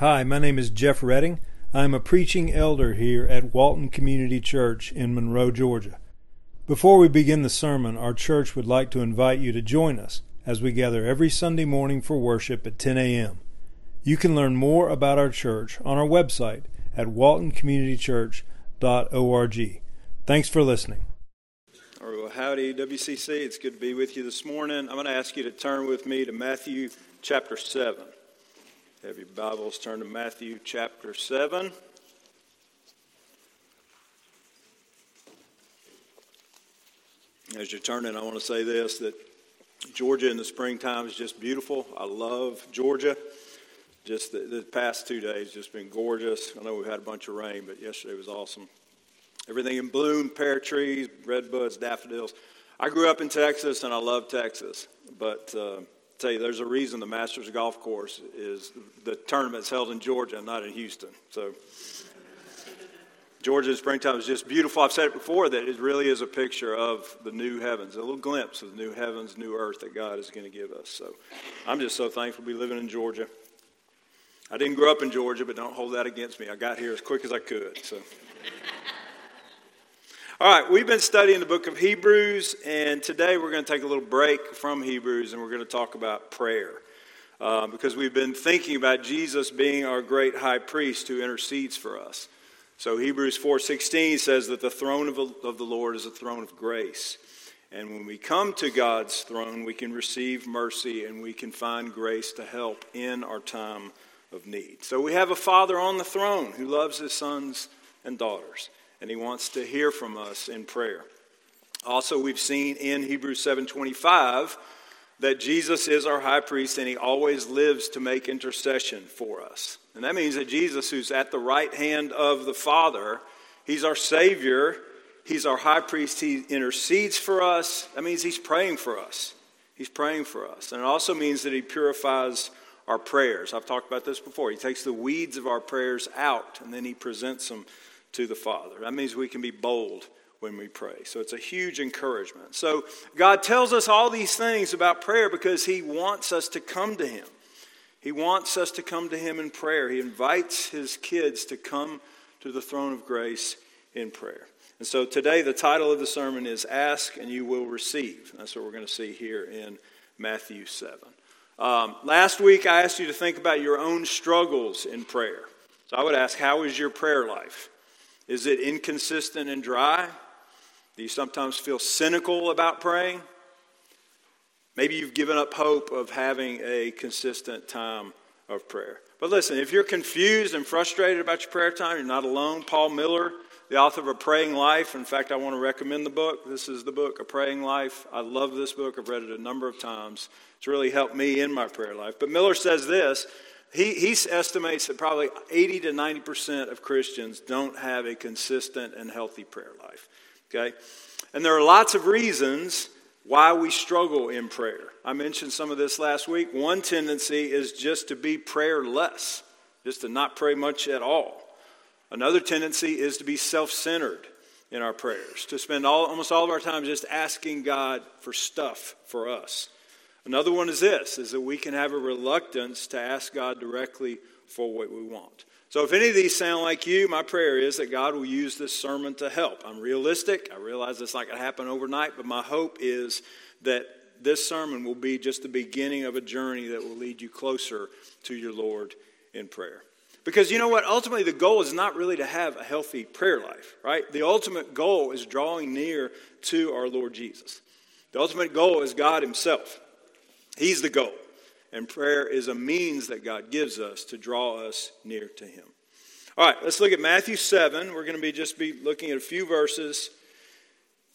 Hi, my name is Jeff Redding. I'm a preaching elder here at Walton Community Church in Monroe, Georgia. Before we begin the sermon, our church would like to invite you to join us as we gather every Sunday morning for worship at 10 a.m. You can learn more about our church on our website at waltoncommunitychurch.org. Thanks for listening. All right, well, howdy, WCC. It's good to be with you this morning. I'm going to ask you to turn with me to Matthew chapter 7. Have your Bibles turn to Matthew chapter 7. As you're turning, I want to say this that Georgia in the springtime is just beautiful. I love Georgia. Just the, the past two days, just been gorgeous. I know we've had a bunch of rain, but yesterday was awesome. Everything in bloom, pear trees, red buds, daffodils. I grew up in Texas and I love Texas, but uh, tell you, there's a reason the Masters Golf Course is the tournament's held in Georgia, and not in Houston. So, Georgia in springtime is just beautiful. I've said it before that it really is a picture of the new heavens, a little glimpse of the new heavens, new earth that God is going to give us. So, I'm just so thankful to be living in Georgia. I didn't grow up in Georgia, but don't hold that against me. I got here as quick as I could. So. All right, we've been studying the book of Hebrews, and today we're going to take a little break from Hebrews and we're going to talk about prayer. Uh, because we've been thinking about Jesus being our great high priest who intercedes for us. So Hebrews 4:16 says that the throne of, of the Lord is a throne of grace. And when we come to God's throne, we can receive mercy and we can find grace to help in our time of need. So we have a father on the throne who loves his sons and daughters and he wants to hear from us in prayer. Also, we've seen in Hebrews 7:25 that Jesus is our high priest and he always lives to make intercession for us. And that means that Jesus who's at the right hand of the Father, he's our savior, he's our high priest, he intercedes for us. That means he's praying for us. He's praying for us. And it also means that he purifies our prayers. I've talked about this before. He takes the weeds of our prayers out and then he presents them to the Father. That means we can be bold when we pray. So it's a huge encouragement. So God tells us all these things about prayer because He wants us to come to Him. He wants us to come to Him in prayer. He invites His kids to come to the throne of grace in prayer. And so today, the title of the sermon is Ask and You Will Receive. That's what we're going to see here in Matthew 7. Um, last week, I asked you to think about your own struggles in prayer. So I would ask, How is your prayer life? Is it inconsistent and dry? Do you sometimes feel cynical about praying? Maybe you've given up hope of having a consistent time of prayer. But listen, if you're confused and frustrated about your prayer time, you're not alone. Paul Miller, the author of A Praying Life, in fact, I want to recommend the book. This is the book, A Praying Life. I love this book. I've read it a number of times. It's really helped me in my prayer life. But Miller says this he, he estimates that probably 80 to 90% of Christians don't have a consistent and healthy prayer life. Okay? And there are lots of reasons why we struggle in prayer. I mentioned some of this last week. One tendency is just to be prayerless, just to not pray much at all. Another tendency is to be self centered in our prayers, to spend all, almost all of our time just asking God for stuff for us. Another one is this is that we can have a reluctance to ask God directly for what we want. So if any of these sound like you, my prayer is that God will use this sermon to help. I'm realistic. I realize it's not going to happen overnight, but my hope is that this sermon will be just the beginning of a journey that will lead you closer to your Lord in prayer. Because you know what? Ultimately, the goal is not really to have a healthy prayer life, right? The ultimate goal is drawing near to our Lord Jesus. The ultimate goal is God Himself. He's the goal. And prayer is a means that God gives us to draw us near to Him. All right, let's look at Matthew 7. We're going to be just be looking at a few verses.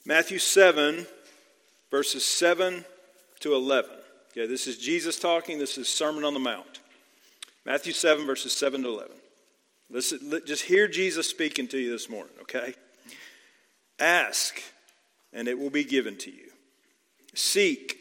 Matthew 7, verses 7 to 11. Okay, this is Jesus talking. This is Sermon on the Mount. Matthew 7, verses 7 to 11. Listen, just hear Jesus speaking to you this morning, okay? Ask, and it will be given to you. Seek,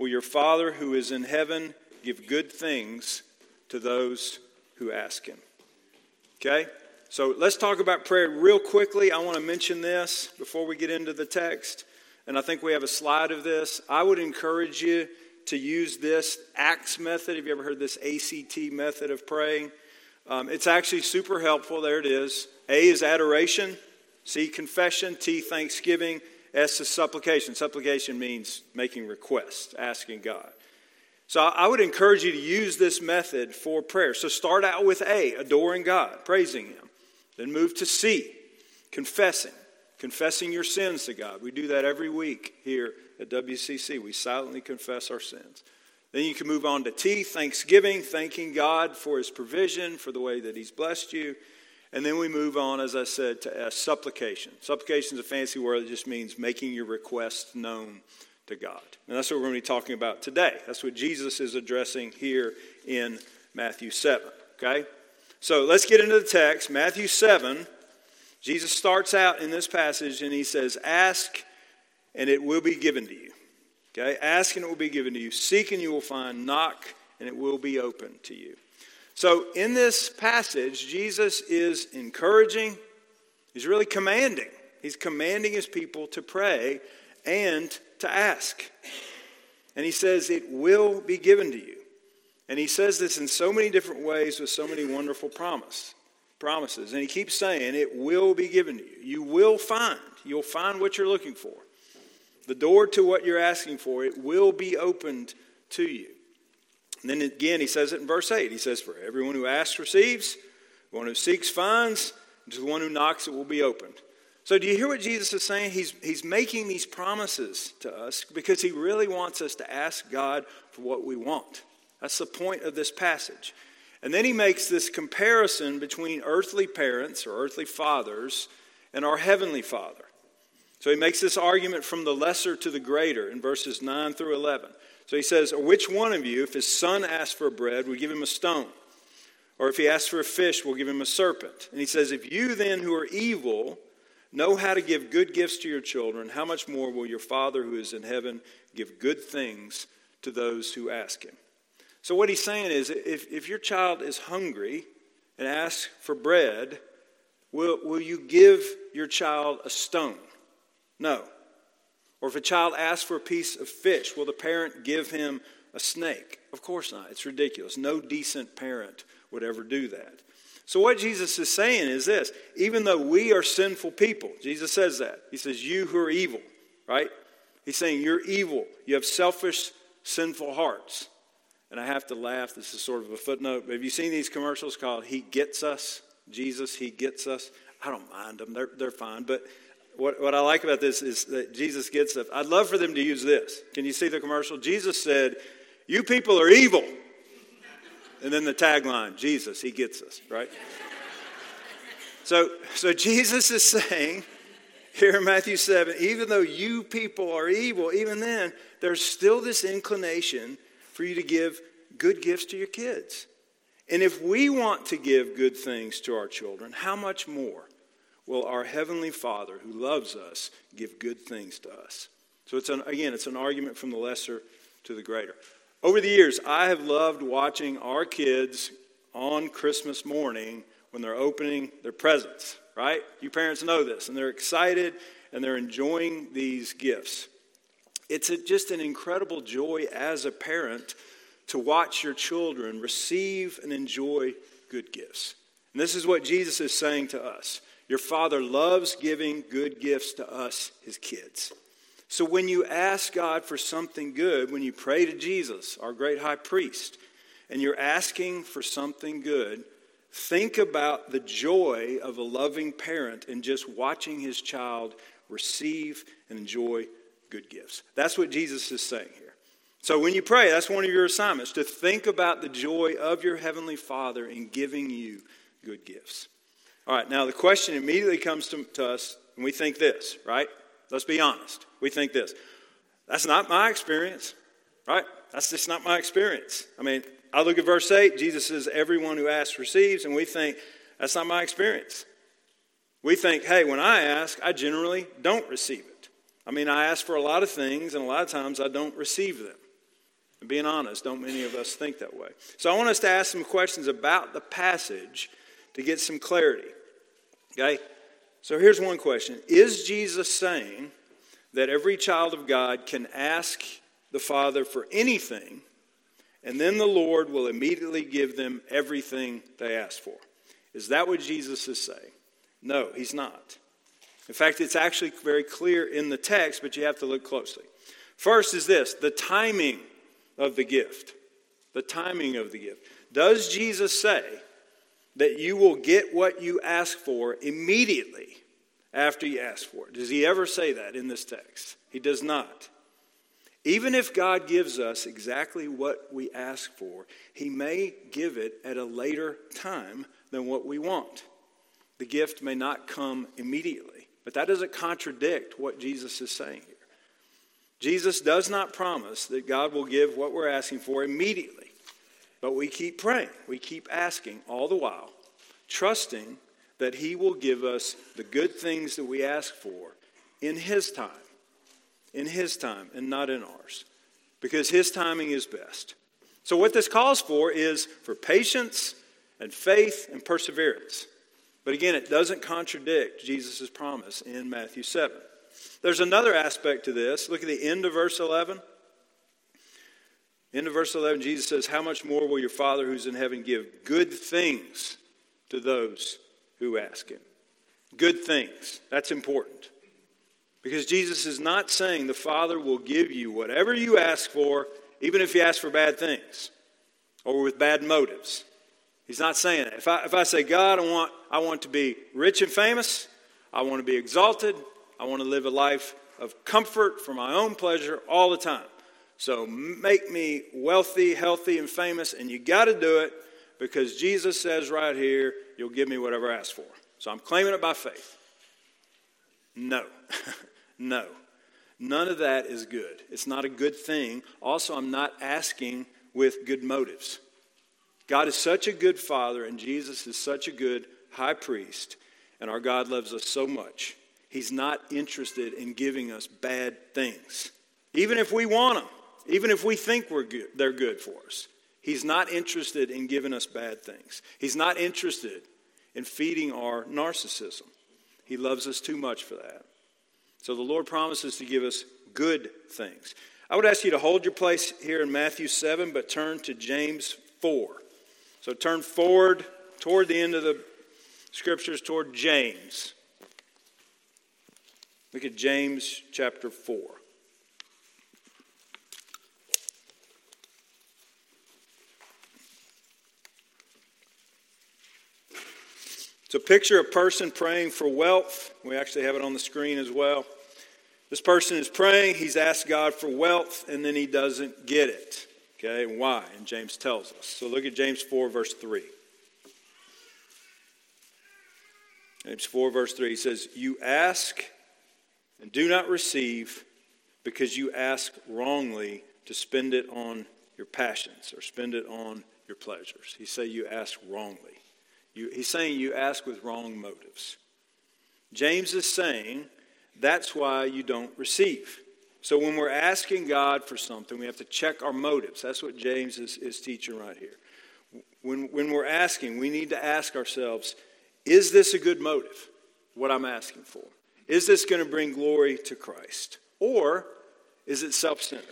will your Father who is in heaven give good things to those who ask him? Okay? So let's talk about prayer real quickly. I want to mention this before we get into the text. And I think we have a slide of this. I would encourage you to use this ACTS method. Have you ever heard this ACT method of praying? Um, it's actually super helpful. There it is. A is adoration, C, confession, T, thanksgiving, S is supplication. Supplication means making requests, asking God. So I would encourage you to use this method for prayer. So start out with A, adoring God, praising Him. Then move to C, confessing, confessing your sins to God. We do that every week here at WCC. We silently confess our sins. Then you can move on to T, thanksgiving, thanking God for his provision, for the way that he's blessed you. And then we move on, as I said, to S, supplication. Supplication is a fancy word that just means making your request known to God. And that's what we're going to be talking about today. That's what Jesus is addressing here in Matthew 7. Okay? So let's get into the text. Matthew 7, Jesus starts out in this passage and he says, Ask and it will be given to you. Okay? Ask and it will be given to you. Seek and you will find. Knock and it will be open to you. So, in this passage, Jesus is encouraging, he's really commanding. He's commanding his people to pray and to ask. And he says, It will be given to you. And he says this in so many different ways with so many wonderful promise, promises. And he keeps saying, It will be given to you. You will find. You'll find what you're looking for. The door to what you're asking for, it will be opened to you. And then again, he says it in verse 8. He says, For everyone who asks receives, one who seeks finds, and to the one who knocks it will be opened. So, do you hear what Jesus is saying? He's, he's making these promises to us because he really wants us to ask God for what we want. That's the point of this passage. And then he makes this comparison between earthly parents or earthly fathers and our heavenly Father. So he makes this argument from the lesser to the greater in verses 9 through 11. So he says, Which one of you, if his son asks for bread, will give him a stone? Or if he asks for a fish, we'll give him a serpent? And he says, If you then, who are evil, know how to give good gifts to your children, how much more will your Father who is in heaven give good things to those who ask him? So what he's saying is, if, if your child is hungry and asks for bread, will, will you give your child a stone? No. Or if a child asks for a piece of fish, will the parent give him a snake? Of course not. It's ridiculous. No decent parent would ever do that. So, what Jesus is saying is this even though we are sinful people, Jesus says that. He says, You who are evil, right? He's saying, You're evil. You have selfish, sinful hearts. And I have to laugh. This is sort of a footnote. Have you seen these commercials called He Gets Us? Jesus, He Gets Us? I don't mind them, they're, they're fine. But what, what I like about this is that Jesus gets it. I'd love for them to use this. Can you see the commercial? Jesus said, You people are evil. And then the tagline, Jesus, he gets us, right? so, so Jesus is saying here in Matthew 7, even though you people are evil, even then, there's still this inclination for you to give good gifts to your kids. And if we want to give good things to our children, how much more will our Heavenly Father, who loves us, give good things to us. So, it's an, again, it's an argument from the lesser to the greater. Over the years, I have loved watching our kids on Christmas morning when they're opening their presents, right? You parents know this, and they're excited and they're enjoying these gifts. It's a, just an incredible joy as a parent to watch your children receive and enjoy good gifts. And this is what Jesus is saying to us. Your Father loves giving good gifts to us, His kids. So when you ask God for something good, when you pray to Jesus, our great high priest, and you're asking for something good, think about the joy of a loving parent in just watching his child receive and enjoy good gifts. That's what Jesus is saying here. So when you pray, that's one of your assignments to think about the joy of your Heavenly Father in giving you good gifts. All right, now the question immediately comes to, to us, and we think this, right? Let's be honest. We think this. That's not my experience, right? That's just not my experience. I mean, I look at verse 8, Jesus says, Everyone who asks receives, and we think, That's not my experience. We think, hey, when I ask, I generally don't receive it. I mean, I ask for a lot of things, and a lot of times I don't receive them. And being honest, don't many of us think that way? So I want us to ask some questions about the passage to get some clarity. Okay? So here's one question Is Jesus saying that every child of God can ask the Father for anything, and then the Lord will immediately give them everything they ask for? Is that what Jesus is saying? No, he's not. In fact, it's actually very clear in the text, but you have to look closely. First is this the timing of the gift. The timing of the gift. Does Jesus say that you will get what you ask for immediately after you ask for it? Does he ever say that in this text? He does not. Even if God gives us exactly what we ask for, he may give it at a later time than what we want. The gift may not come immediately, but that doesn't contradict what Jesus is saying here. Jesus does not promise that God will give what we're asking for immediately, but we keep praying, we keep asking all the while, trusting that He will give us the good things that we ask for in His time, in His time, and not in ours, because His timing is best. So, what this calls for is for patience and faith and perseverance. But again, it doesn't contradict Jesus' promise in Matthew 7. There's another aspect to this. Look at the end of verse 11. End of verse 11, Jesus says, How much more will your Father who's in heaven give good things to those who ask him? Good things. That's important. Because Jesus is not saying the Father will give you whatever you ask for, even if you ask for bad things or with bad motives. He's not saying that. If I, if I say, God, I want, I want to be rich and famous, I want to be exalted, I want to live a life of comfort for my own pleasure all the time. So make me wealthy, healthy, and famous, and you got to do it because Jesus says right here, you'll give me whatever I ask for. So I'm claiming it by faith. No, no. None of that is good. It's not a good thing. Also, I'm not asking with good motives. God is such a good father, and Jesus is such a good high priest, and our God loves us so much. He's not interested in giving us bad things, even if we want them, even if we think we're good, they're good for us. He's not interested in giving us bad things. He's not interested in feeding our narcissism. He loves us too much for that. So the Lord promises to give us good things. I would ask you to hold your place here in Matthew 7, but turn to James 4. So turn forward toward the end of the scriptures, toward James. Look at James chapter 4. So picture a person praying for wealth. We actually have it on the screen as well. This person is praying, he's asked God for wealth, and then he doesn't get it. Okay, why? And James tells us. So look at James 4, verse 3. James 4, verse 3 he says, You ask and do not receive because you ask wrongly to spend it on your passions or spend it on your pleasures. He say you ask wrongly. You, he's saying you ask with wrong motives. James is saying that's why you don't receive. So when we're asking God for something, we have to check our motives. That's what James is, is teaching right here. When, when we're asking, we need to ask ourselves is this a good motive, what I'm asking for? Is this going to bring glory to Christ? Or is it self centered?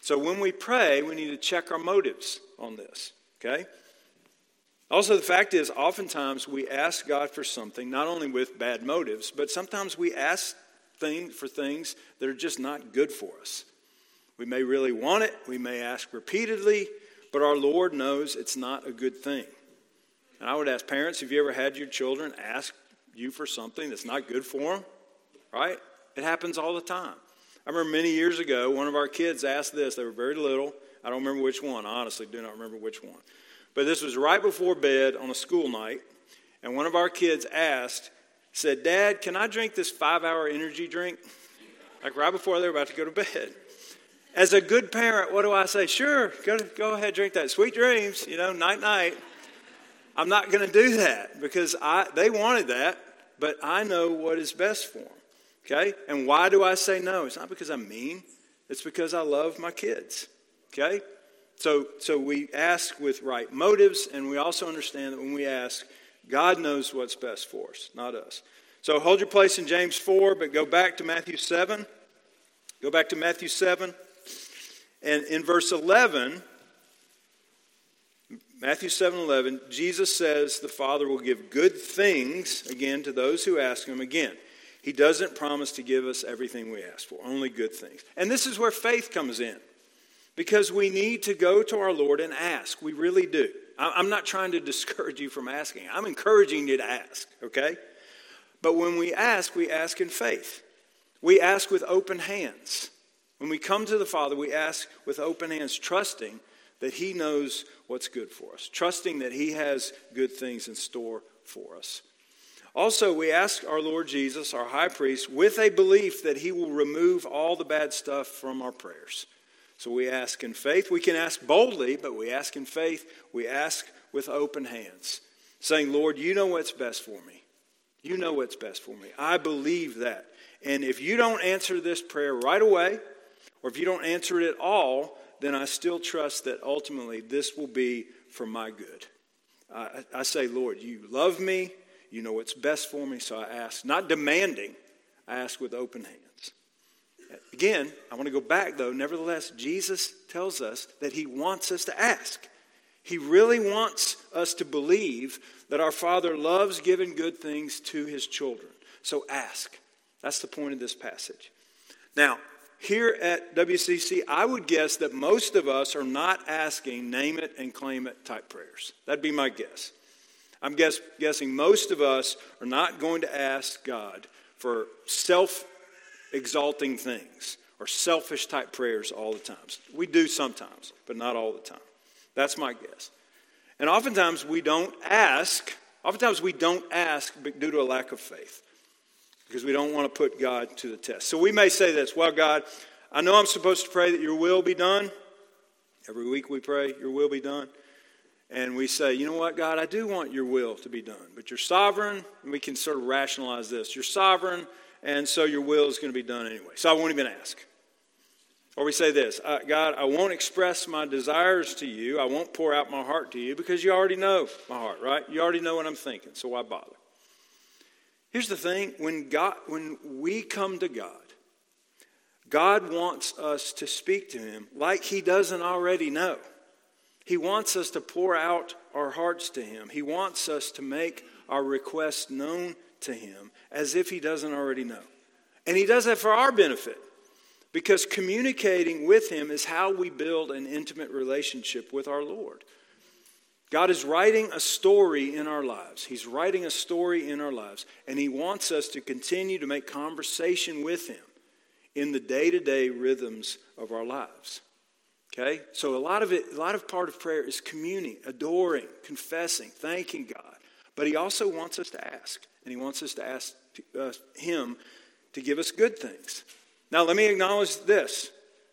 So when we pray, we need to check our motives on this, okay? Also, the fact is, oftentimes we ask God for something not only with bad motives, but sometimes we ask thing, for things that are just not good for us. We may really want it, we may ask repeatedly, but our Lord knows it's not a good thing. And I would ask parents, have you ever had your children ask you for something that's not good for them? Right? It happens all the time. I remember many years ago, one of our kids asked this. They were very little. I don't remember which one. Honestly do not remember which one. But this was right before bed on a school night. And one of our kids asked, said, Dad, can I drink this five hour energy drink? Like right before they're about to go to bed. As a good parent, what do I say? Sure, go, go ahead, drink that. Sweet dreams, you know, night, night. I'm not going to do that because I, they wanted that, but I know what is best for them. Okay? And why do I say no? It's not because I'm mean, it's because I love my kids. Okay? So, so we ask with right motives, and we also understand that when we ask, God knows what's best for us, not us. So hold your place in James 4, but go back to Matthew 7. Go back to Matthew 7. And in verse 11, Matthew 7 11, Jesus says the Father will give good things, again, to those who ask Him. Again, He doesn't promise to give us everything we ask for, only good things. And this is where faith comes in. Because we need to go to our Lord and ask. We really do. I'm not trying to discourage you from asking. I'm encouraging you to ask, okay? But when we ask, we ask in faith. We ask with open hands. When we come to the Father, we ask with open hands, trusting that He knows what's good for us, trusting that He has good things in store for us. Also, we ask our Lord Jesus, our high priest, with a belief that He will remove all the bad stuff from our prayers. So we ask in faith. We can ask boldly, but we ask in faith. We ask with open hands, saying, Lord, you know what's best for me. You know what's best for me. I believe that. And if you don't answer this prayer right away, or if you don't answer it at all, then I still trust that ultimately this will be for my good. I, I say, Lord, you love me. You know what's best for me. So I ask, not demanding, I ask with open hands. Again, I want to go back though. Nevertheless, Jesus tells us that he wants us to ask. He really wants us to believe that our Father loves giving good things to his children. So ask. That's the point of this passage. Now, here at WCC, I would guess that most of us are not asking name it and claim it type prayers. That'd be my guess. I'm guess, guessing most of us are not going to ask God for self exalting things or selfish type prayers all the times. We do sometimes, but not all the time. That's my guess. And oftentimes we don't ask, oftentimes we don't ask due to a lack of faith because we don't want to put God to the test. So we may say this Well, God, I know I'm supposed to pray that your will be done. Every week we pray, your will be done. And we say, you know what, God, I do want your will to be done, but you're sovereign. And we can sort of rationalize this. You're sovereign and so your will is going to be done anyway. So I won't even ask. Or we say this uh, God, I won't express my desires to you. I won't pour out my heart to you because you already know my heart, right? You already know what I'm thinking, so why bother? Here's the thing when, God, when we come to God, God wants us to speak to Him like He doesn't already know. He wants us to pour out our hearts to Him. He wants us to make our requests known to him as if he doesn't already know. And he does that for our benefit because communicating with him is how we build an intimate relationship with our Lord. God is writing a story in our lives. He's writing a story in our lives, and He wants us to continue to make conversation with Him in the day to day rhythms of our lives. Okay? So, a lot of it, a lot of part of prayer is communing, adoring, confessing, thanking God. But He also wants us to ask and He wants us to ask uh, Him to give us good things. Now, let me acknowledge this,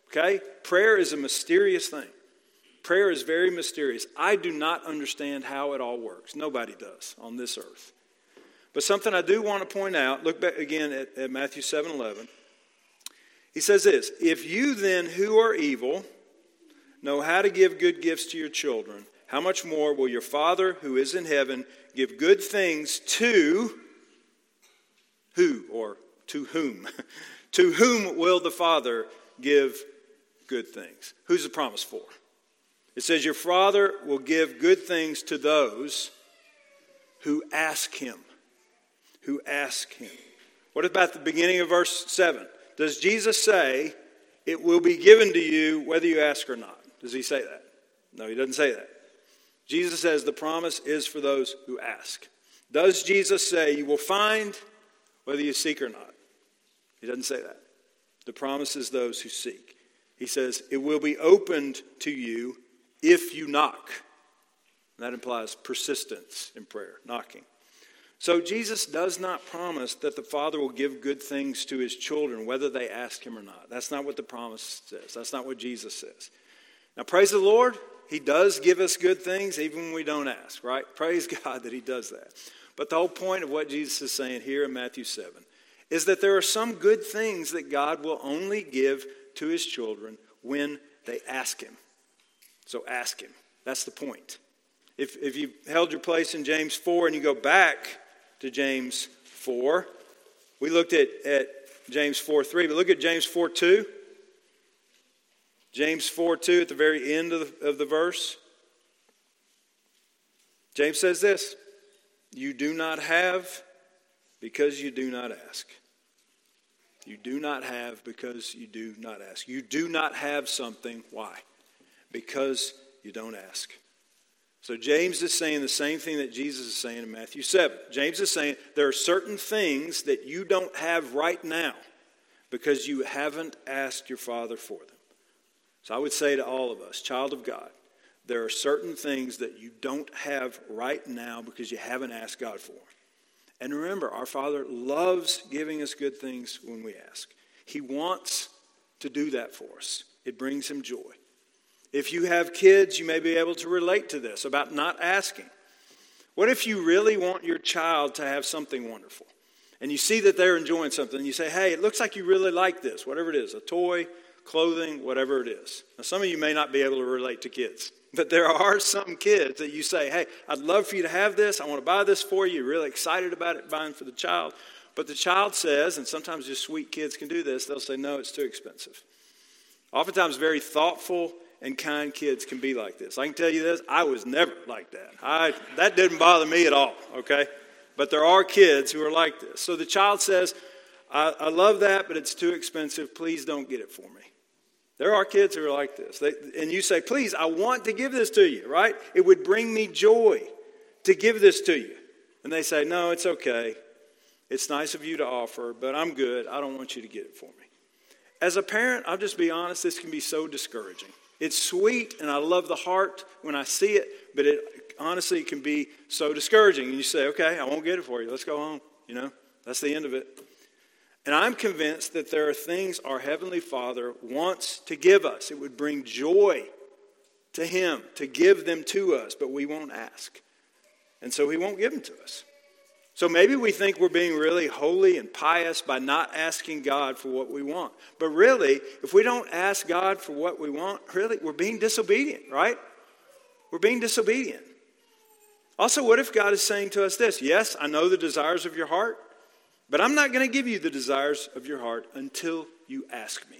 okay? Prayer is a mysterious thing. Prayer is very mysterious. I do not understand how it all works. Nobody does on this earth. But something I do want to point out, look back again at, at Matthew 7 11. He says this If you then, who are evil, know how to give good gifts to your children, how much more will your Father who is in heaven give good things to who or to whom? to whom will the Father give good things? Who's the promise for? It says, Your Father will give good things to those who ask Him. Who ask Him. What about the beginning of verse 7? Does Jesus say, It will be given to you whether you ask or not? Does He say that? No, He doesn't say that. Jesus says the promise is for those who ask. Does Jesus say you will find whether you seek or not? He doesn't say that. The promise is those who seek. He says it will be opened to you if you knock. And that implies persistence in prayer, knocking. So Jesus does not promise that the Father will give good things to his children, whether they ask him or not. That's not what the promise says. That's not what Jesus says. Now, praise the Lord. He does give us good things even when we don't ask, right? Praise God that He does that. But the whole point of what Jesus is saying here in Matthew 7 is that there are some good things that God will only give to His children when they ask Him. So ask Him. That's the point. If, if you held your place in James 4 and you go back to James 4, we looked at, at James 4 3, but look at James 4 2. James 4 2 at the very end of the, of the verse. James says this You do not have because you do not ask. You do not have because you do not ask. You do not have something. Why? Because you don't ask. So James is saying the same thing that Jesus is saying in Matthew 7. James is saying there are certain things that you don't have right now because you haven't asked your Father for them. So I would say to all of us, child of God, there are certain things that you don't have right now because you haven't asked God for. And remember, our Father loves giving us good things when we ask. He wants to do that for us. It brings him joy. If you have kids, you may be able to relate to this about not asking. What if you really want your child to have something wonderful? And you see that they're enjoying something, and you say, hey, it looks like you really like this, whatever it is a toy, clothing, whatever it is. Now, some of you may not be able to relate to kids, but there are some kids that you say, hey, I'd love for you to have this. I want to buy this for you. You're really excited about it, buying for the child. But the child says, and sometimes just sweet kids can do this, they'll say, no, it's too expensive. Oftentimes, very thoughtful and kind kids can be like this. I can tell you this, I was never like that. I, that didn't bother me at all, okay? But there are kids who are like this. So the child says, I, I love that, but it's too expensive. Please don't get it for me. There are kids who are like this. They, and you say, Please, I want to give this to you, right? It would bring me joy to give this to you. And they say, No, it's okay. It's nice of you to offer, but I'm good. I don't want you to get it for me. As a parent, I'll just be honest, this can be so discouraging. It's sweet and I love the heart when I see it, but it honestly can be so discouraging. And you say, okay, I won't get it for you. Let's go home. You know, that's the end of it. And I'm convinced that there are things our Heavenly Father wants to give us. It would bring joy to Him to give them to us, but we won't ask. And so He won't give them to us. So maybe we think we're being really holy and pious by not asking God for what we want. But really, if we don't ask God for what we want, really, we're being disobedient, right? We're being disobedient. Also, what if God is saying to us this? Yes, I know the desires of your heart, but I'm not going to give you the desires of your heart until you ask me.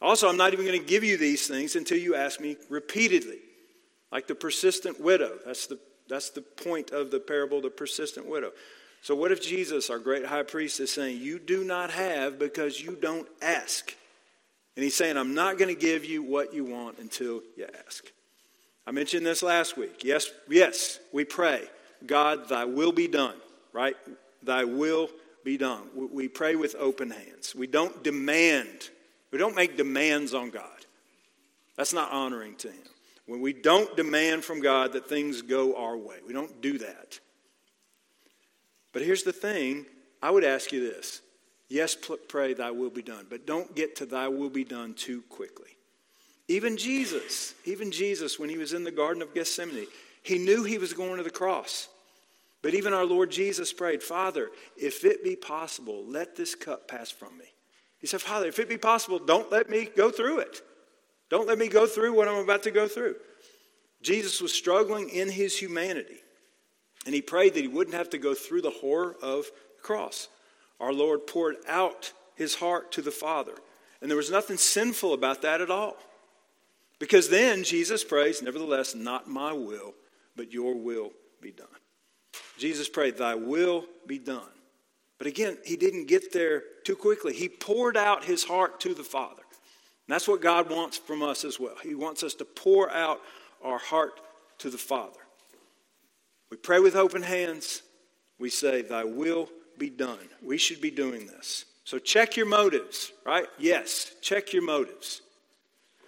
Also, I'm not even going to give you these things until you ask me repeatedly, like the persistent widow. That's the that's the point of the parable, the persistent widow. So, what if Jesus, our great high priest, is saying, You do not have because you don't ask? And he's saying, I'm not going to give you what you want until you ask. I mentioned this last week. Yes, yes, we pray, God, thy will be done, right? Thy will be done. We pray with open hands. We don't demand, we don't make demands on God. That's not honoring to him when we don't demand from God that things go our way. We don't do that. But here's the thing I would ask you this yes, pray, thy will be done, but don't get to thy will be done too quickly. Even Jesus, even Jesus, when he was in the Garden of Gethsemane, he knew he was going to the cross. But even our Lord Jesus prayed, Father, if it be possible, let this cup pass from me. He said, Father, if it be possible, don't let me go through it. Don't let me go through what I'm about to go through. Jesus was struggling in his humanity, and he prayed that he wouldn't have to go through the horror of the cross. Our Lord poured out his heart to the Father, and there was nothing sinful about that at all. Because then Jesus prays, Nevertheless, not my will, but your will be done. Jesus prayed, Thy will be done. But again, he didn't get there too quickly. He poured out his heart to the Father. And that's what God wants from us as well. He wants us to pour out our heart to the Father. We pray with open hands. We say, Thy will be done. We should be doing this. So check your motives, right? Yes, check your motives.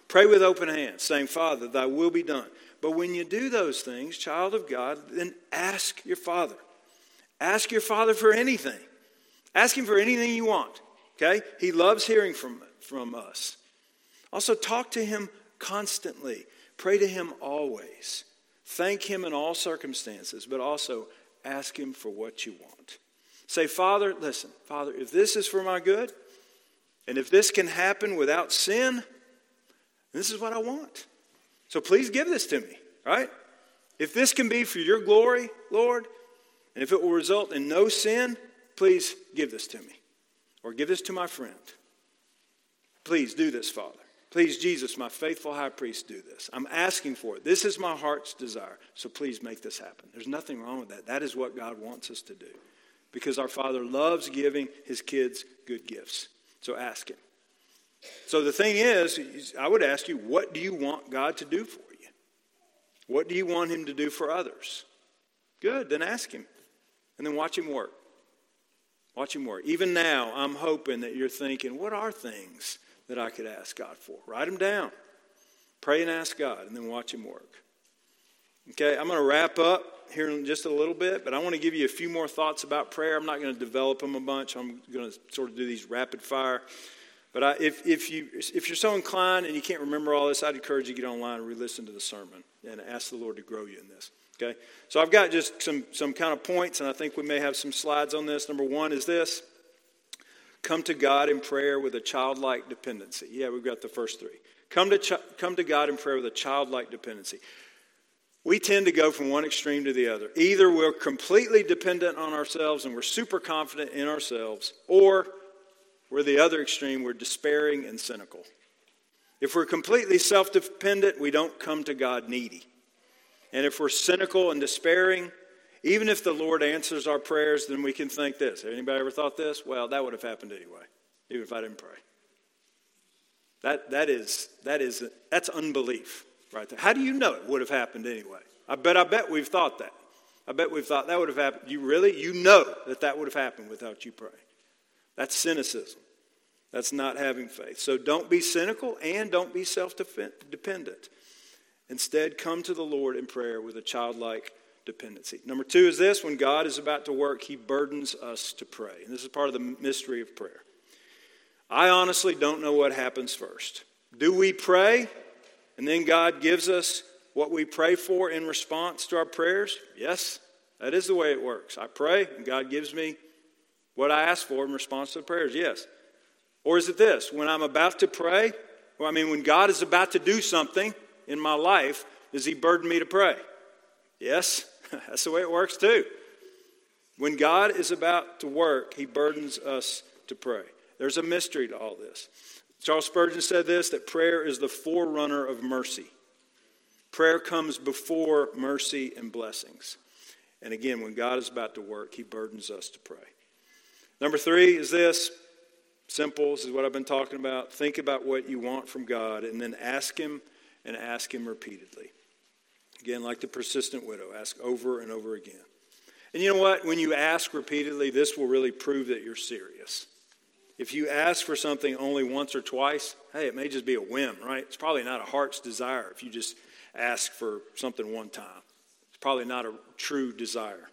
Pray with open hands, saying, Father, Thy will be done. But when you do those things, child of God, then ask your Father. Ask your Father for anything. Ask Him for anything you want, okay? He loves hearing from, from us. Also, talk to him constantly. Pray to Him always. Thank Him in all circumstances, but also ask Him for what you want. Say, Father, listen, Father, if this is for my good, and if this can happen without sin, this is what I want. So please give this to me, right? If this can be for your glory, Lord, and if it will result in no sin, please give this to me. Or give this to my friend. Please do this, Father. Please, Jesus, my faithful high priest, do this. I'm asking for it. This is my heart's desire. So please make this happen. There's nothing wrong with that. That is what God wants us to do. Because our Father loves giving his kids good gifts. So ask him. So the thing is, I would ask you, what do you want God to do for you? What do you want him to do for others? Good, then ask him. And then watch him work. Watch him work. Even now, I'm hoping that you're thinking, what are things that I could ask God for? Write them down. Pray and ask God, and then watch him work. Okay, I'm going to wrap up here in just a little bit, but I want to give you a few more thoughts about prayer. I'm not going to develop them a bunch. I'm going to sort of do these rapid fire. But I, if, if, you, if you're so inclined and you can't remember all this, I'd encourage you to get online and re listen to the sermon and ask the Lord to grow you in this. Okay? So I've got just some, some kind of points, and I think we may have some slides on this. Number one is this come to God in prayer with a childlike dependency. Yeah, we've got the first three. Come to, come to God in prayer with a childlike dependency. We tend to go from one extreme to the other. Either we're completely dependent on ourselves and we're super confident in ourselves, or we're the other extreme, we're despairing and cynical. If we're completely self dependent, we don't come to God needy. And if we're cynical and despairing, even if the Lord answers our prayers, then we can think this. Have anybody ever thought this? Well, that would have happened anyway, even if I didn't pray. That, that is, that is, that's unbelief right there. How do you know it would have happened anyway? I bet, I bet we've thought that. I bet we've thought that would have happened. You really? You know that that would have happened without you praying. That's cynicism. That's not having faith. So don't be cynical and don't be self dependent. Instead, come to the Lord in prayer with a childlike dependency. Number two is this when God is about to work, He burdens us to pray. And this is part of the mystery of prayer. I honestly don't know what happens first. Do we pray and then God gives us what we pray for in response to our prayers? Yes, that is the way it works. I pray and God gives me what I ask for in response to the prayers? Yes. Or is it this? When I'm about to pray, well, I mean, when God is about to do something in my life, does He burden me to pray? Yes, that's the way it works too. When God is about to work, He burdens us to pray. There's a mystery to all this. Charles Spurgeon said this that prayer is the forerunner of mercy. Prayer comes before mercy and blessings. And again, when God is about to work, He burdens us to pray. Number three is this simple. This is what I've been talking about. Think about what you want from God and then ask Him and ask Him repeatedly. Again, like the persistent widow, ask over and over again. And you know what? When you ask repeatedly, this will really prove that you're serious. If you ask for something only once or twice, hey, it may just be a whim, right? It's probably not a heart's desire if you just ask for something one time. It's probably not a true desire.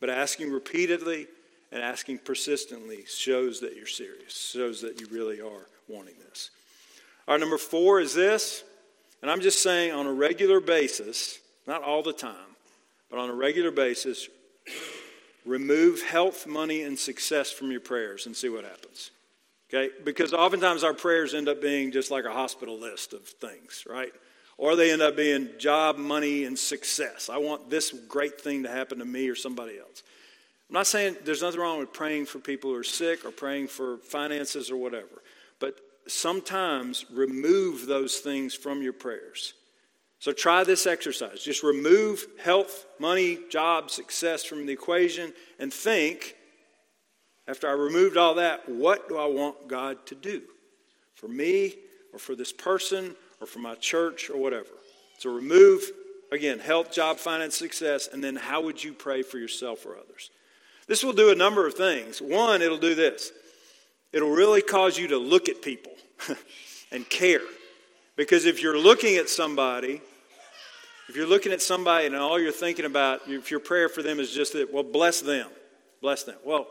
But asking repeatedly and asking persistently shows that you're serious, shows that you really are wanting this. Our number four is this, and I'm just saying on a regular basis, not all the time, but on a regular basis, remove health, money, and success from your prayers and see what happens. Okay? Because oftentimes our prayers end up being just like a hospital list of things, right? Or they end up being job, money, and success. I want this great thing to happen to me or somebody else. I'm not saying there's nothing wrong with praying for people who are sick or praying for finances or whatever, but sometimes remove those things from your prayers. So try this exercise. Just remove health, money, job, success from the equation and think, after I removed all that, what do I want God to do for me or for this person or for my church or whatever? So remove, again, health, job, finance, success, and then how would you pray for yourself or others? This will do a number of things. One, it'll do this it'll really cause you to look at people and care. Because if you're looking at somebody, if you're looking at somebody and all you're thinking about, if your prayer for them is just that, well, bless them, bless them. Well,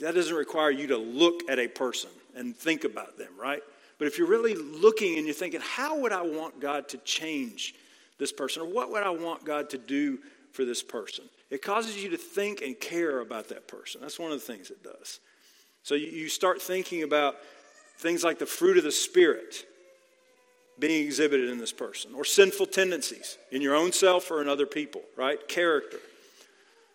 that doesn't require you to look at a person and think about them, right? But if you're really looking and you're thinking, how would I want God to change this person? Or what would I want God to do for this person? It causes you to think and care about that person. That's one of the things it does. So you, start thinking about things like the fruit of the Spirit being exhibited in this person, or sinful tendencies in your own self or in other people, right? Character.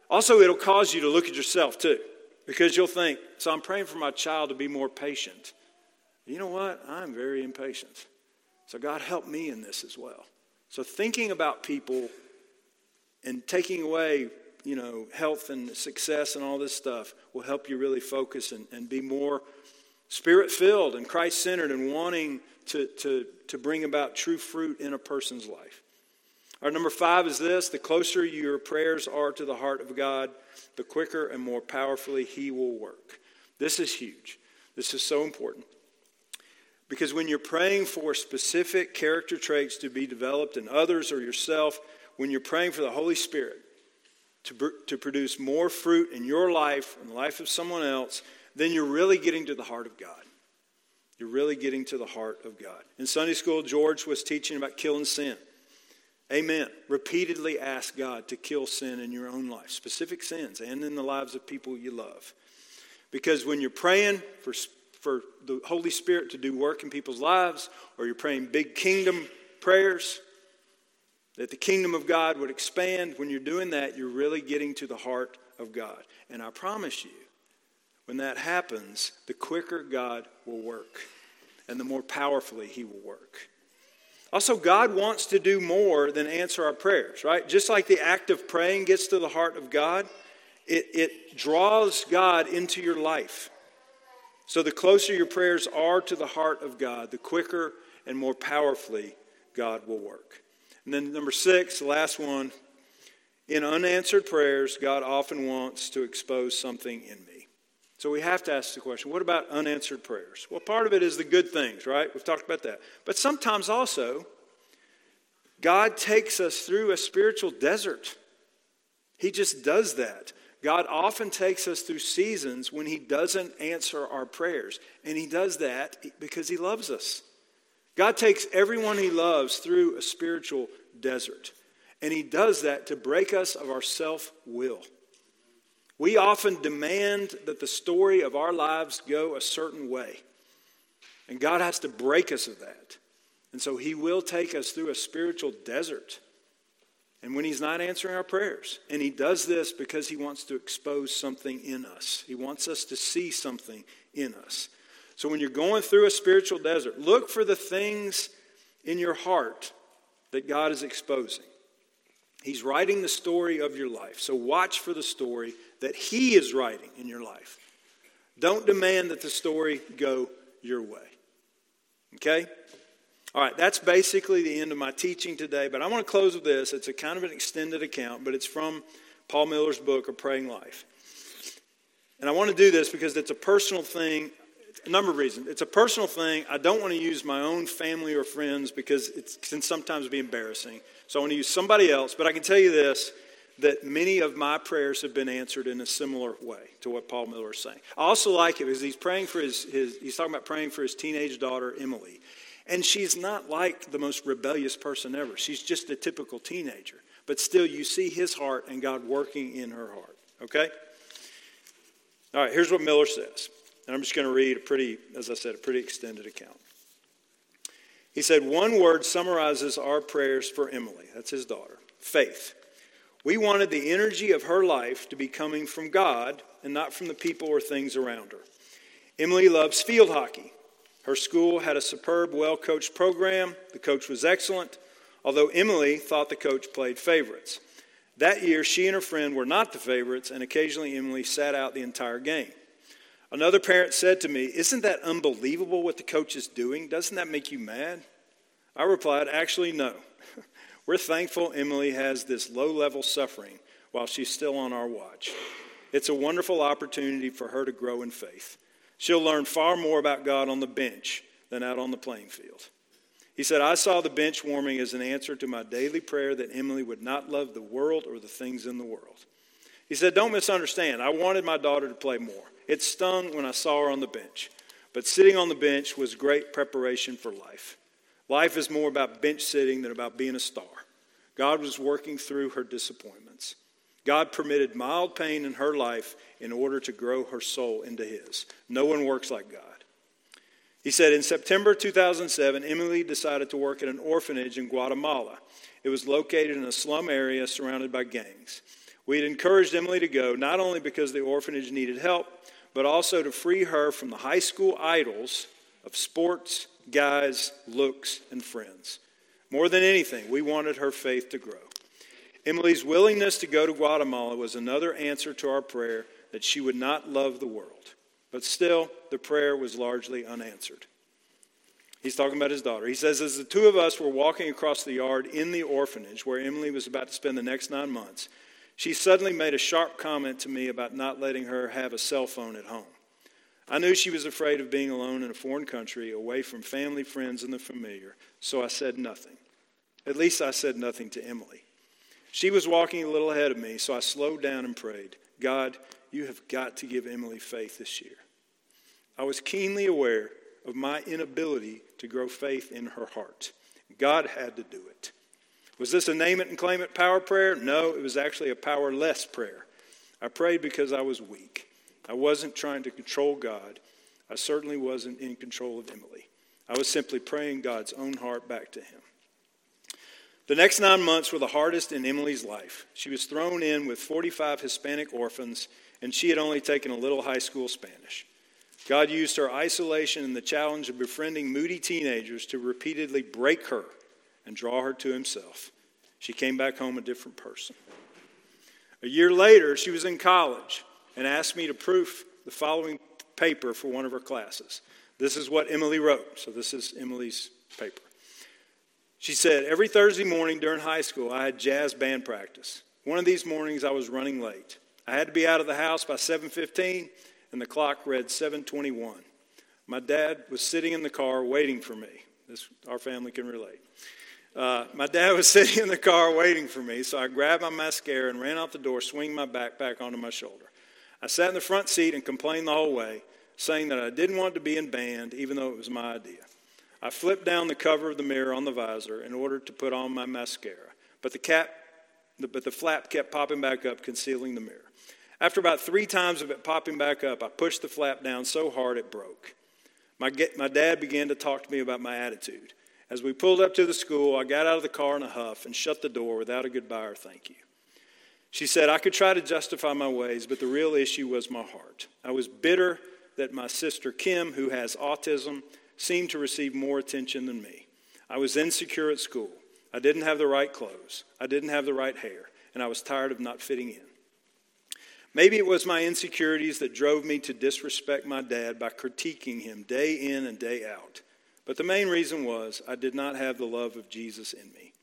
Also, it'll cause you to look at yourself too, because you'll think, so I'm praying for my child to be more patient. You know what? I'm very impatient. So, God, help me in this as well. So, thinking about people and taking away, you know, health and success and all this stuff will help you really focus and, and be more spirit filled and Christ centered and wanting to, to, to bring about true fruit in a person's life. Our number five is this the closer your prayers are to the heart of God, the quicker and more powerfully He will work. This is huge. This is so important. Because when you're praying for specific character traits to be developed in others or yourself, when you're praying for the Holy Spirit to, to produce more fruit in your life and the life of someone else, then you're really getting to the heart of God. You're really getting to the heart of God. In Sunday school, George was teaching about killing sin. Amen. Repeatedly ask God to kill sin in your own life, specific sins, and in the lives of people you love. Because when you're praying for, for the Holy Spirit to do work in people's lives, or you're praying big kingdom prayers, that the kingdom of God would expand, when you're doing that, you're really getting to the heart of God. And I promise you, when that happens, the quicker God will work and the more powerfully He will work. Also, God wants to do more than answer our prayers, right? Just like the act of praying gets to the heart of God, it, it draws God into your life. So, the closer your prayers are to the heart of God, the quicker and more powerfully God will work. And then, number six, the last one in unanswered prayers, God often wants to expose something in me. So we have to ask the question what about unanswered prayers? Well, part of it is the good things, right? We've talked about that. But sometimes also, God takes us through a spiritual desert. He just does that. God often takes us through seasons when He doesn't answer our prayers. And He does that because He loves us. God takes everyone He loves through a spiritual desert. And He does that to break us of our self will. We often demand that the story of our lives go a certain way. And God has to break us of that. And so He will take us through a spiritual desert. And when He's not answering our prayers, and He does this because He wants to expose something in us, He wants us to see something in us. So when you're going through a spiritual desert, look for the things in your heart that God is exposing. He's writing the story of your life. So watch for the story that He is writing in your life. Don't demand that the story go your way. Okay? All right, that's basically the end of my teaching today, but I want to close with this. It's a kind of an extended account, but it's from Paul Miller's book, A Praying Life. And I want to do this because it's a personal thing, a number of reasons. It's a personal thing. I don't want to use my own family or friends because it can sometimes be embarrassing. So I want to use somebody else, but I can tell you this that many of my prayers have been answered in a similar way to what Paul Miller is saying. I also like it because he's praying for his, his he's talking about praying for his teenage daughter, Emily. And she's not like the most rebellious person ever. She's just a typical teenager. But still, you see his heart and God working in her heart. Okay? All right, here's what Miller says. And I'm just going to read a pretty, as I said, a pretty extended account. He said, One word summarizes our prayers for Emily. That's his daughter faith. We wanted the energy of her life to be coming from God and not from the people or things around her. Emily loves field hockey. Her school had a superb, well coached program. The coach was excellent, although Emily thought the coach played favorites. That year, she and her friend were not the favorites, and occasionally Emily sat out the entire game. Another parent said to me, Isn't that unbelievable what the coach is doing? Doesn't that make you mad? I replied, Actually, no. We're thankful Emily has this low level suffering while she's still on our watch. It's a wonderful opportunity for her to grow in faith. She'll learn far more about God on the bench than out on the playing field. He said, I saw the bench warming as an answer to my daily prayer that Emily would not love the world or the things in the world. He said, Don't misunderstand. I wanted my daughter to play more. It stung when I saw her on the bench. But sitting on the bench was great preparation for life. Life is more about bench sitting than about being a star. God was working through her disappointments. God permitted mild pain in her life in order to grow her soul into His. No one works like God. He said in September 2007, Emily decided to work at an orphanage in Guatemala. It was located in a slum area surrounded by gangs. We had encouraged Emily to go not only because the orphanage needed help, but also to free her from the high school idols of sports, guys, looks, and friends. More than anything, we wanted her faith to grow. Emily's willingness to go to Guatemala was another answer to our prayer that she would not love the world. But still, the prayer was largely unanswered. He's talking about his daughter. He says, As the two of us were walking across the yard in the orphanage where Emily was about to spend the next nine months, she suddenly made a sharp comment to me about not letting her have a cell phone at home. I knew she was afraid of being alone in a foreign country, away from family, friends, and the familiar, so I said nothing. At least I said nothing to Emily. She was walking a little ahead of me, so I slowed down and prayed, God, you have got to give Emily faith this year. I was keenly aware of my inability to grow faith in her heart. God had to do it. Was this a name it and claim it power prayer? No, it was actually a powerless prayer. I prayed because I was weak. I wasn't trying to control God. I certainly wasn't in control of Emily. I was simply praying God's own heart back to him. The next nine months were the hardest in Emily's life. She was thrown in with 45 Hispanic orphans, and she had only taken a little high school Spanish. God used her isolation and the challenge of befriending moody teenagers to repeatedly break her and draw her to himself. She came back home a different person. A year later, she was in college and asked me to proof the following paper for one of her classes. This is what Emily wrote. So, this is Emily's paper. She said, Every Thursday morning during high school, I had jazz band practice. One of these mornings, I was running late. I had to be out of the house by 7:15, and the clock read 7:21. My dad was sitting in the car waiting for me. This our family can relate. Uh, my dad was sitting in the car waiting for me, so I grabbed my mascara and ran out the door, swinging my backpack onto my shoulder. I sat in the front seat and complained the whole way, saying that I didn't want to be in band, even though it was my idea. I flipped down the cover of the mirror on the visor in order to put on my mascara, but the, cap, but the flap kept popping back up, concealing the mirror. After about three times of it popping back up, I pushed the flap down so hard it broke. My, my dad began to talk to me about my attitude. As we pulled up to the school, I got out of the car in a huff and shut the door without a goodbye or thank you. She said, I could try to justify my ways, but the real issue was my heart. I was bitter that my sister Kim, who has autism, seemed to receive more attention than me. I was insecure at school. I didn't have the right clothes. I didn't have the right hair, and I was tired of not fitting in. Maybe it was my insecurities that drove me to disrespect my dad by critiquing him day in and day out. But the main reason was I did not have the love of Jesus in me.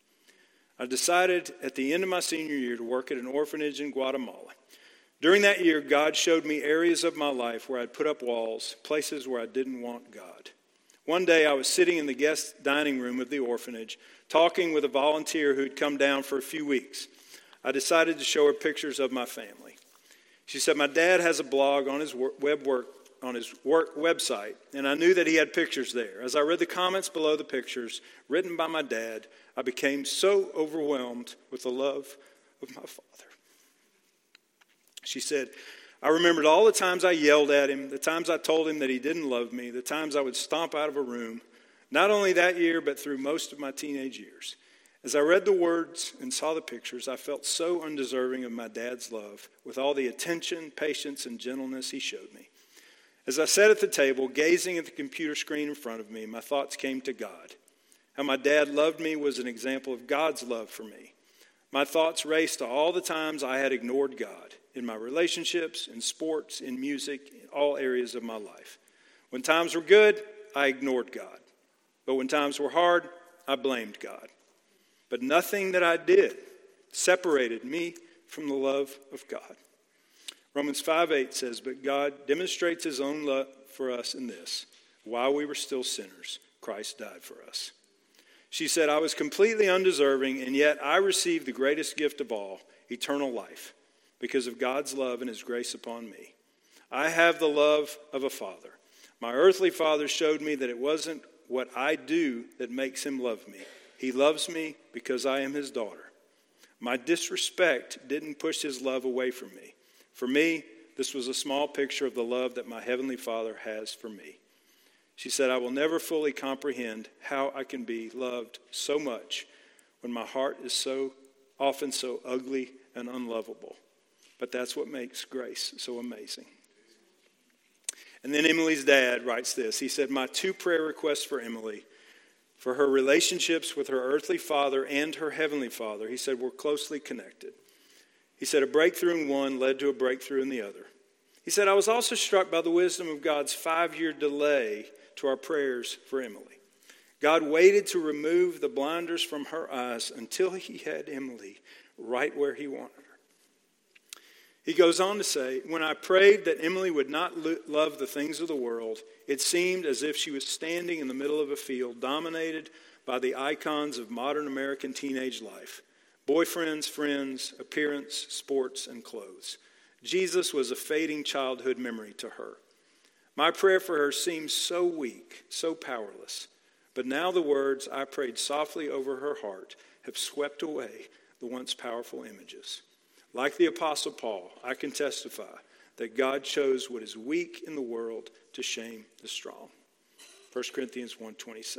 I decided at the end of my senior year to work at an orphanage in Guatemala. During that year, God showed me areas of my life where I'd put up walls, places where I didn't want God. One day I was sitting in the guest dining room of the orphanage talking with a volunteer who'd come down for a few weeks. I decided to show her pictures of my family. She said, My dad has a blog on his web work on his work website, and I knew that he had pictures there. As I read the comments below the pictures written by my dad, I became so overwhelmed with the love of my father. She said, I remembered all the times I yelled at him, the times I told him that he didn't love me, the times I would stomp out of a room, not only that year, but through most of my teenage years. As I read the words and saw the pictures, I felt so undeserving of my dad's love with all the attention, patience, and gentleness he showed me. As I sat at the table, gazing at the computer screen in front of me, my thoughts came to God. How my dad loved me was an example of God's love for me. My thoughts raced to all the times I had ignored God in my relationships, in sports, in music, in all areas of my life. When times were good, I ignored God. But when times were hard, I blamed God. But nothing that I did separated me from the love of God. Romans 5 8 says, But God demonstrates his own love for us in this while we were still sinners, Christ died for us. She said, I was completely undeserving, and yet I received the greatest gift of all eternal life because of God's love and his grace upon me. I have the love of a father. My earthly father showed me that it wasn't what I do that makes him love me. He loves me because I am his daughter. My disrespect didn't push his love away from me. For me, this was a small picture of the love that my Heavenly Father has for me. She said, I will never fully comprehend how I can be loved so much when my heart is so often so ugly and unlovable. But that's what makes grace so amazing. And then Emily's dad writes this. He said, My two prayer requests for Emily, for her relationships with her earthly father and her heavenly father, he said, were closely connected. He said, A breakthrough in one led to a breakthrough in the other. He said, I was also struck by the wisdom of God's five year delay to our prayers for Emily. God waited to remove the blinders from her eyes until he had Emily right where he wanted her. He goes on to say, When I prayed that Emily would not lo- love the things of the world, it seemed as if she was standing in the middle of a field dominated by the icons of modern American teenage life boyfriends, friends, appearance, sports, and clothes. Jesus was a fading childhood memory to her. My prayer for her seemed so weak, so powerless. But now the words I prayed softly over her heart have swept away the once powerful images. Like the Apostle Paul, I can testify that God chose what is weak in the world to shame the strong. 1 Corinthians 1.27.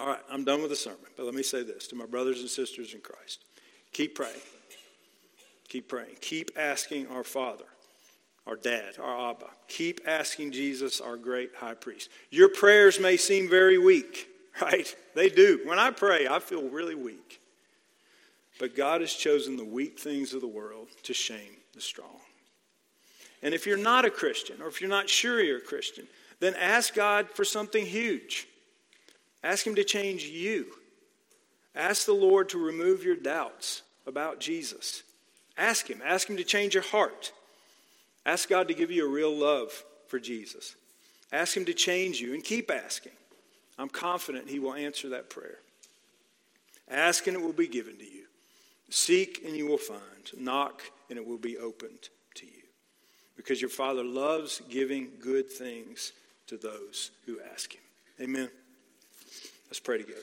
All right, I'm done with the sermon, but let me say this to my brothers and sisters in Christ. Keep praying. Keep praying. Keep asking our Father, our Dad, our Abba. Keep asking Jesus, our great high priest. Your prayers may seem very weak, right? They do. When I pray, I feel really weak. But God has chosen the weak things of the world to shame the strong. And if you're not a Christian, or if you're not sure you're a Christian, then ask God for something huge. Ask Him to change you. Ask the Lord to remove your doubts about Jesus. Ask Him. Ask Him to change your heart. Ask God to give you a real love for Jesus. Ask Him to change you and keep asking. I'm confident He will answer that prayer. Ask and it will be given to you. Seek and you will find. Knock and it will be opened to you. Because your Father loves giving good things to those who ask Him. Amen. Let's pray together.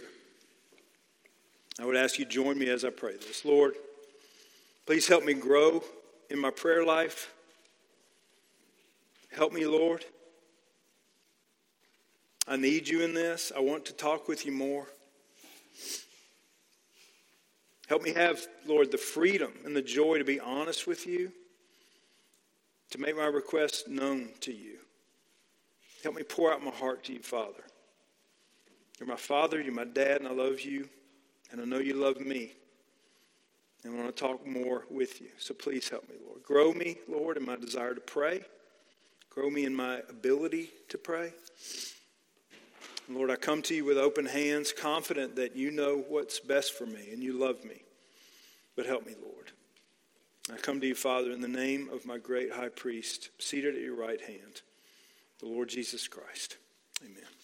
I would ask you to join me as I pray this. Lord, please help me grow in my prayer life. Help me, Lord. I need you in this. I want to talk with you more. Help me have, Lord, the freedom and the joy to be honest with you, to make my requests known to you. Help me pour out my heart to you, Father. You're my Father, you're my dad, and I love you, and I know you love me. And I want to talk more with you. So please help me, Lord. Grow me, Lord, in my desire to pray. Grow me in my ability to pray. Lord, I come to you with open hands, confident that you know what's best for me and you love me. But help me, Lord. I come to you, Father, in the name of my great high priest, seated at your right hand, the Lord Jesus Christ. Amen.